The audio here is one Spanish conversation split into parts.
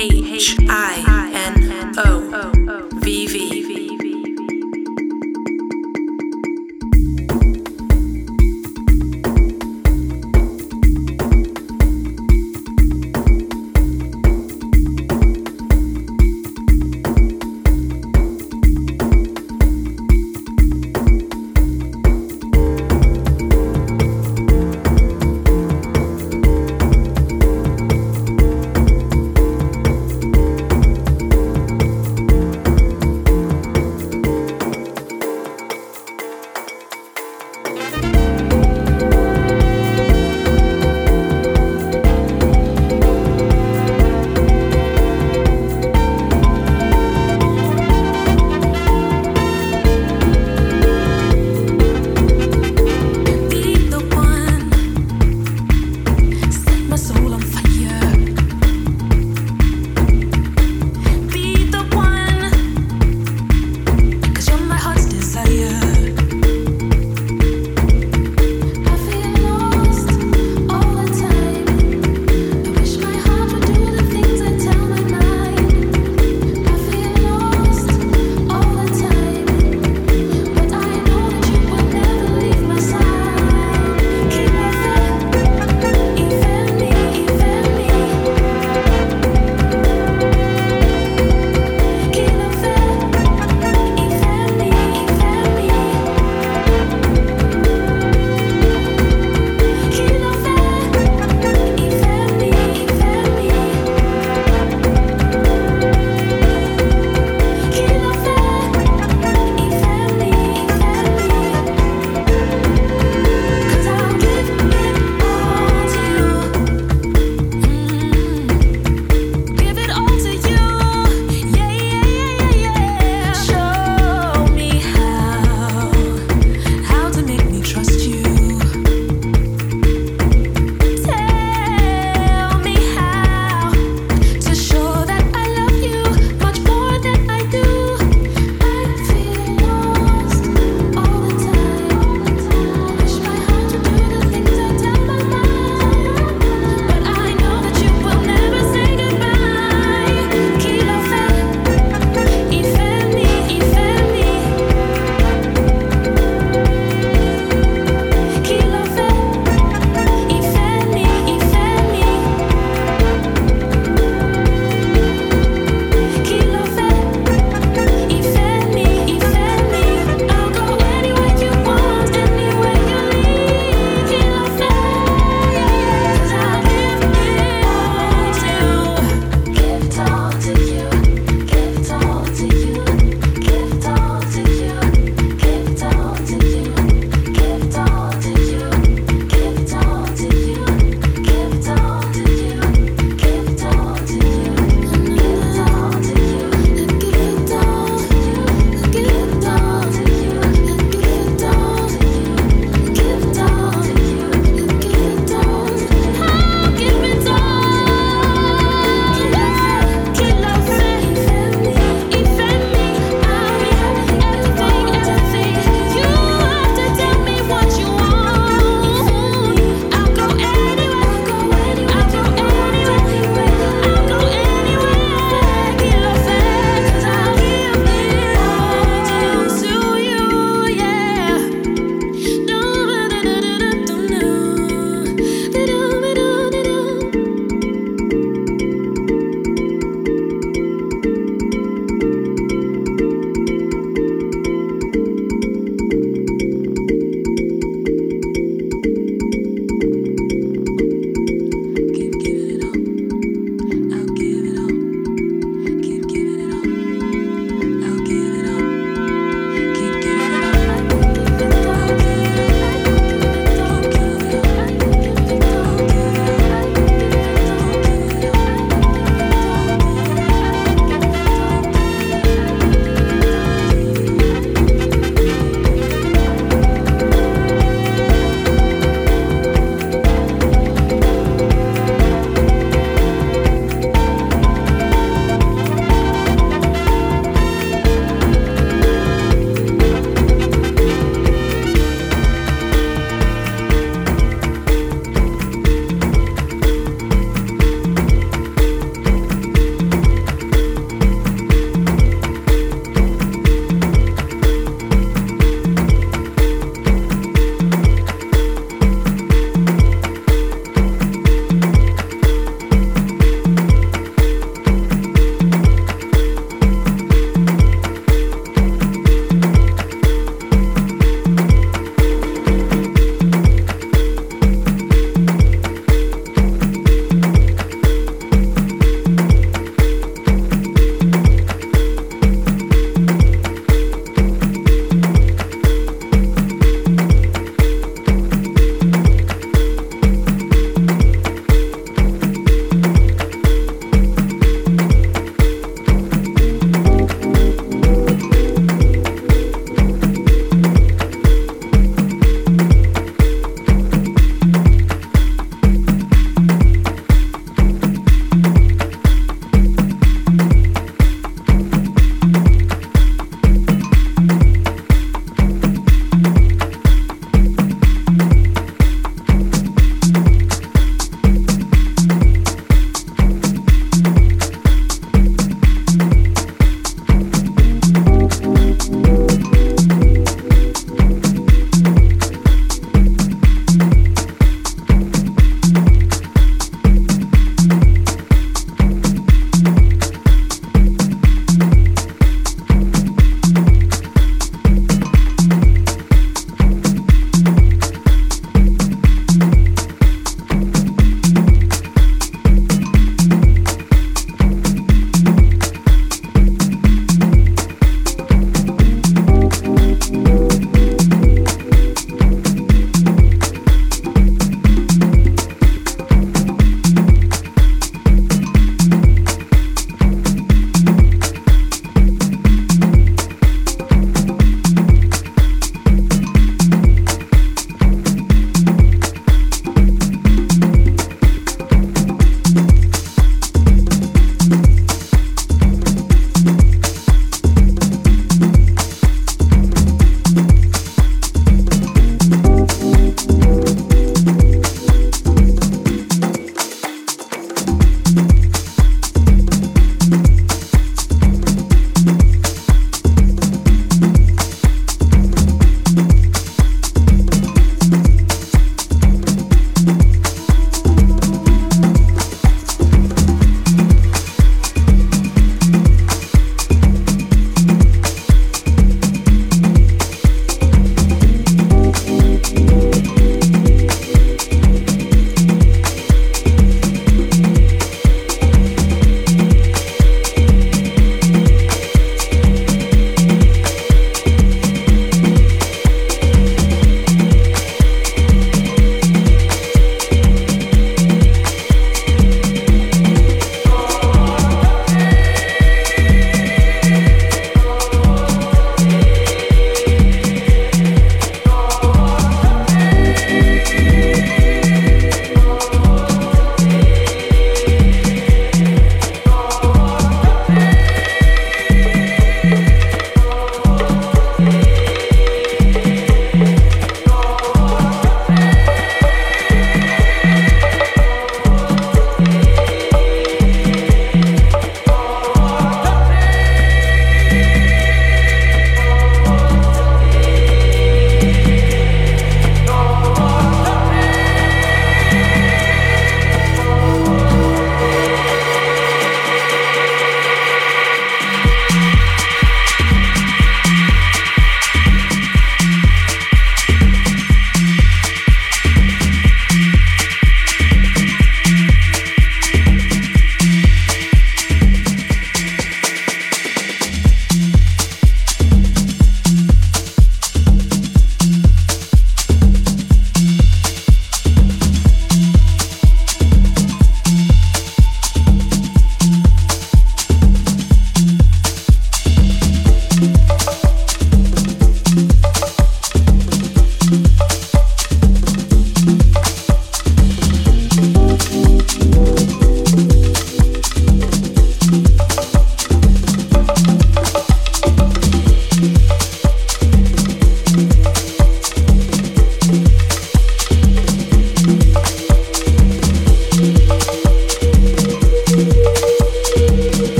H I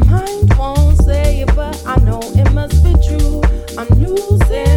My mind won't say it, but I know it must be true. I'm losing.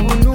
oh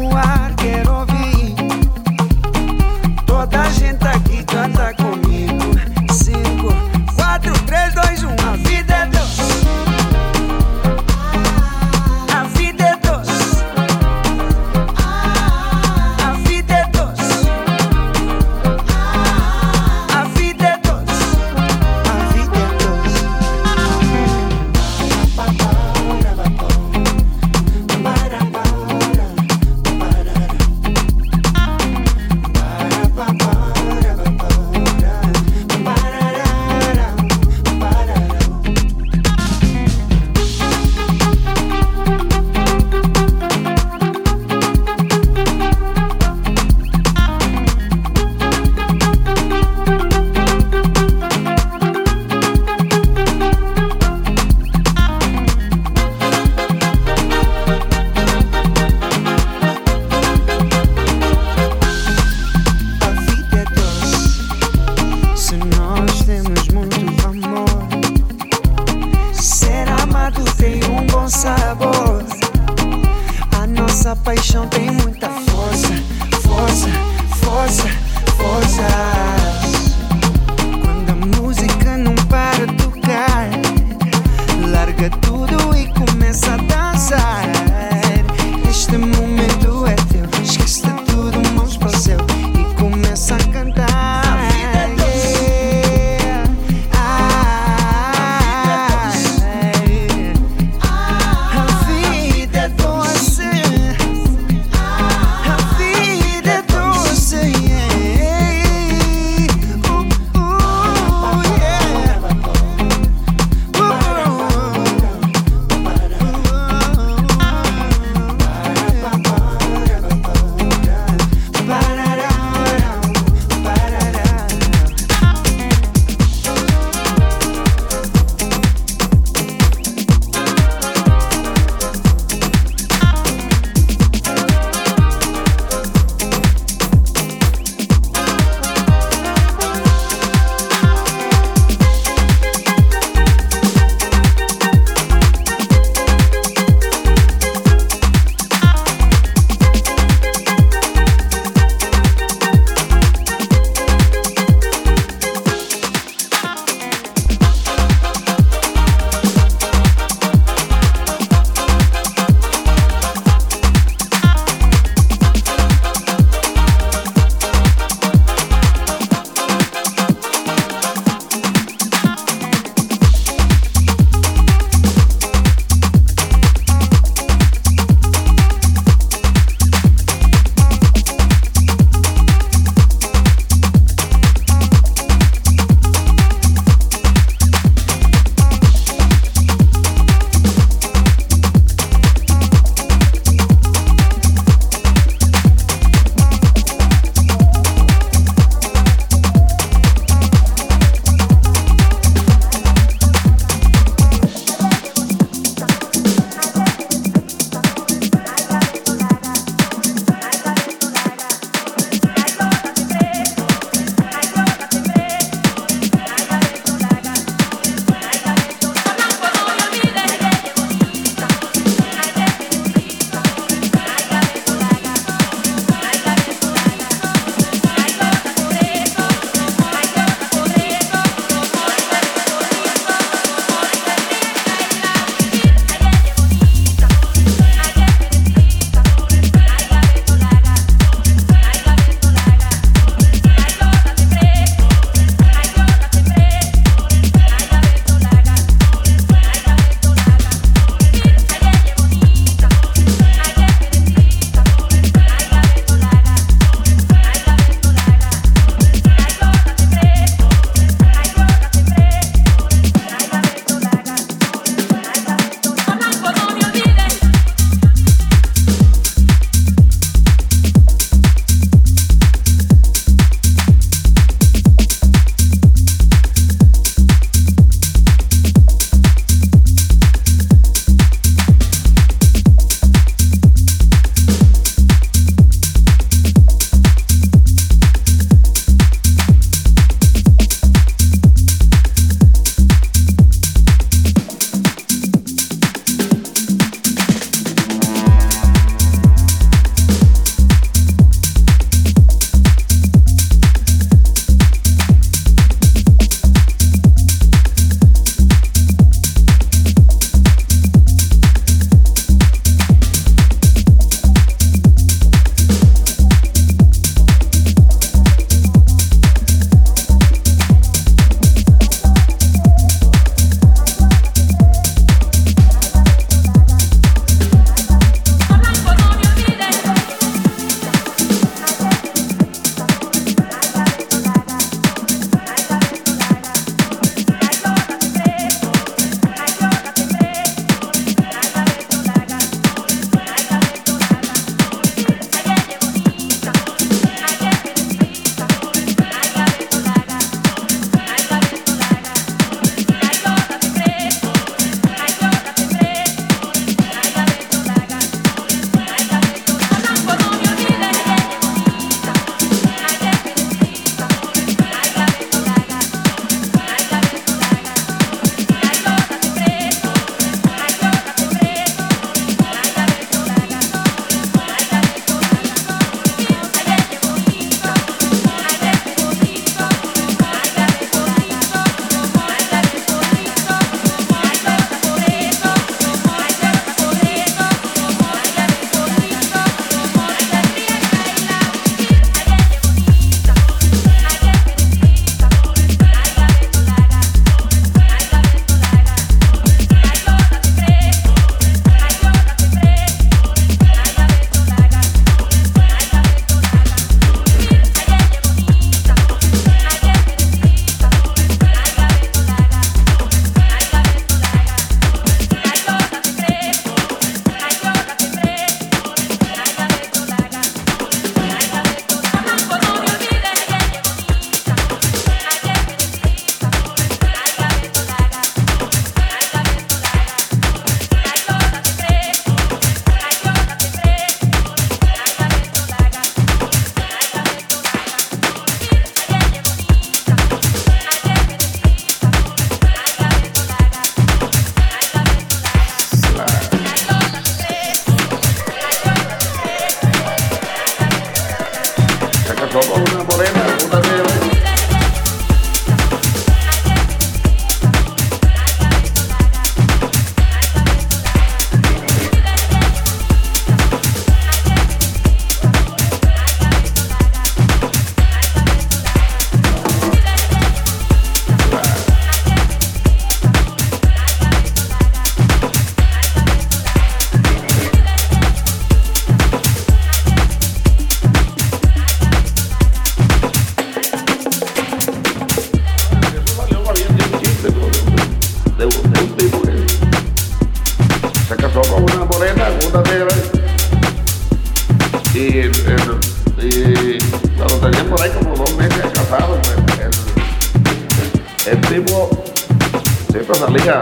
salía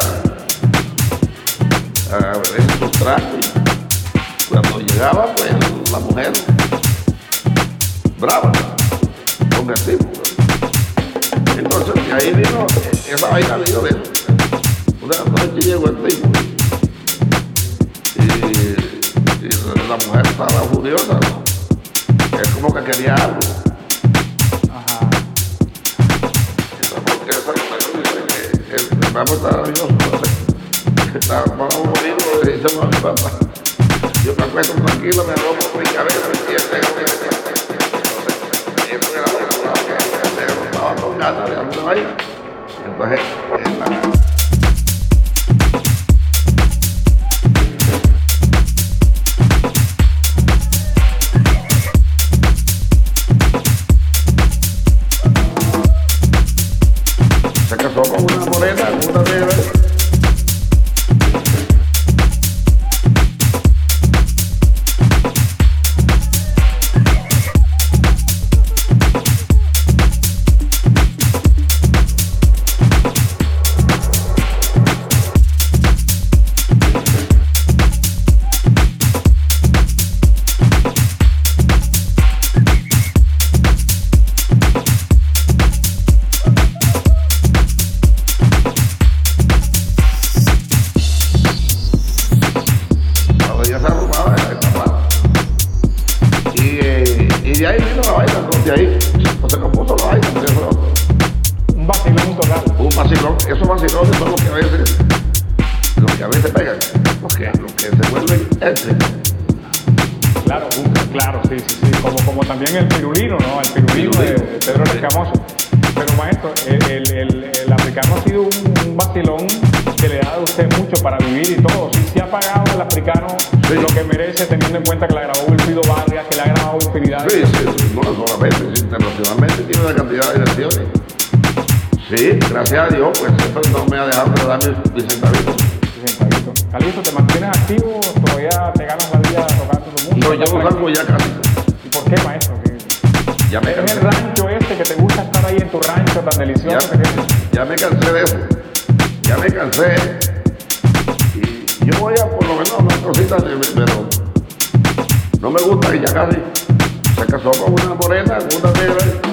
a ver sus trajes. Cuando llegaba, pues la mujer brava con el tipo. Entonces, de ahí vino, esa vaina vino de una noche llegó el tipo. Y, y la mujer estaba furiosa, ¿no? Es como que quería algo. Ajá. Porque esa vamos a estar nervioso, ¿no? Está, vamos a morir, le decimos a mi papá. Yo me acuesto tranquilo, me rompo mi cabeza, me entiendes. Entonces, pagado el africano Sí. lo que merece teniendo en cuenta que la grabó Wilfrido Vargas, que le ha grabado infinidad. Sí, sí, no solamente, internacionalmente tiene una cantidad de versiones. Sí, gracias a Dios, pues eso no me ha dejado de dar mi, mi centavito. Sí, Calixto. ¿te mantienes activo? ¿Todavía te ganas la vida tocando tu música? No, yo no salgo ya casi. ¿Y por qué, maestro? ¿Qué- Ya me Es el cansé. rancho este que te gusta estar ahí en tu rancho tan delicioso. ya me cansé de eso. Ya me cansé. Yo voy a por lo menos unas cositas, de- pero no me gusta y ya casi. Se casó con una morena, una negra.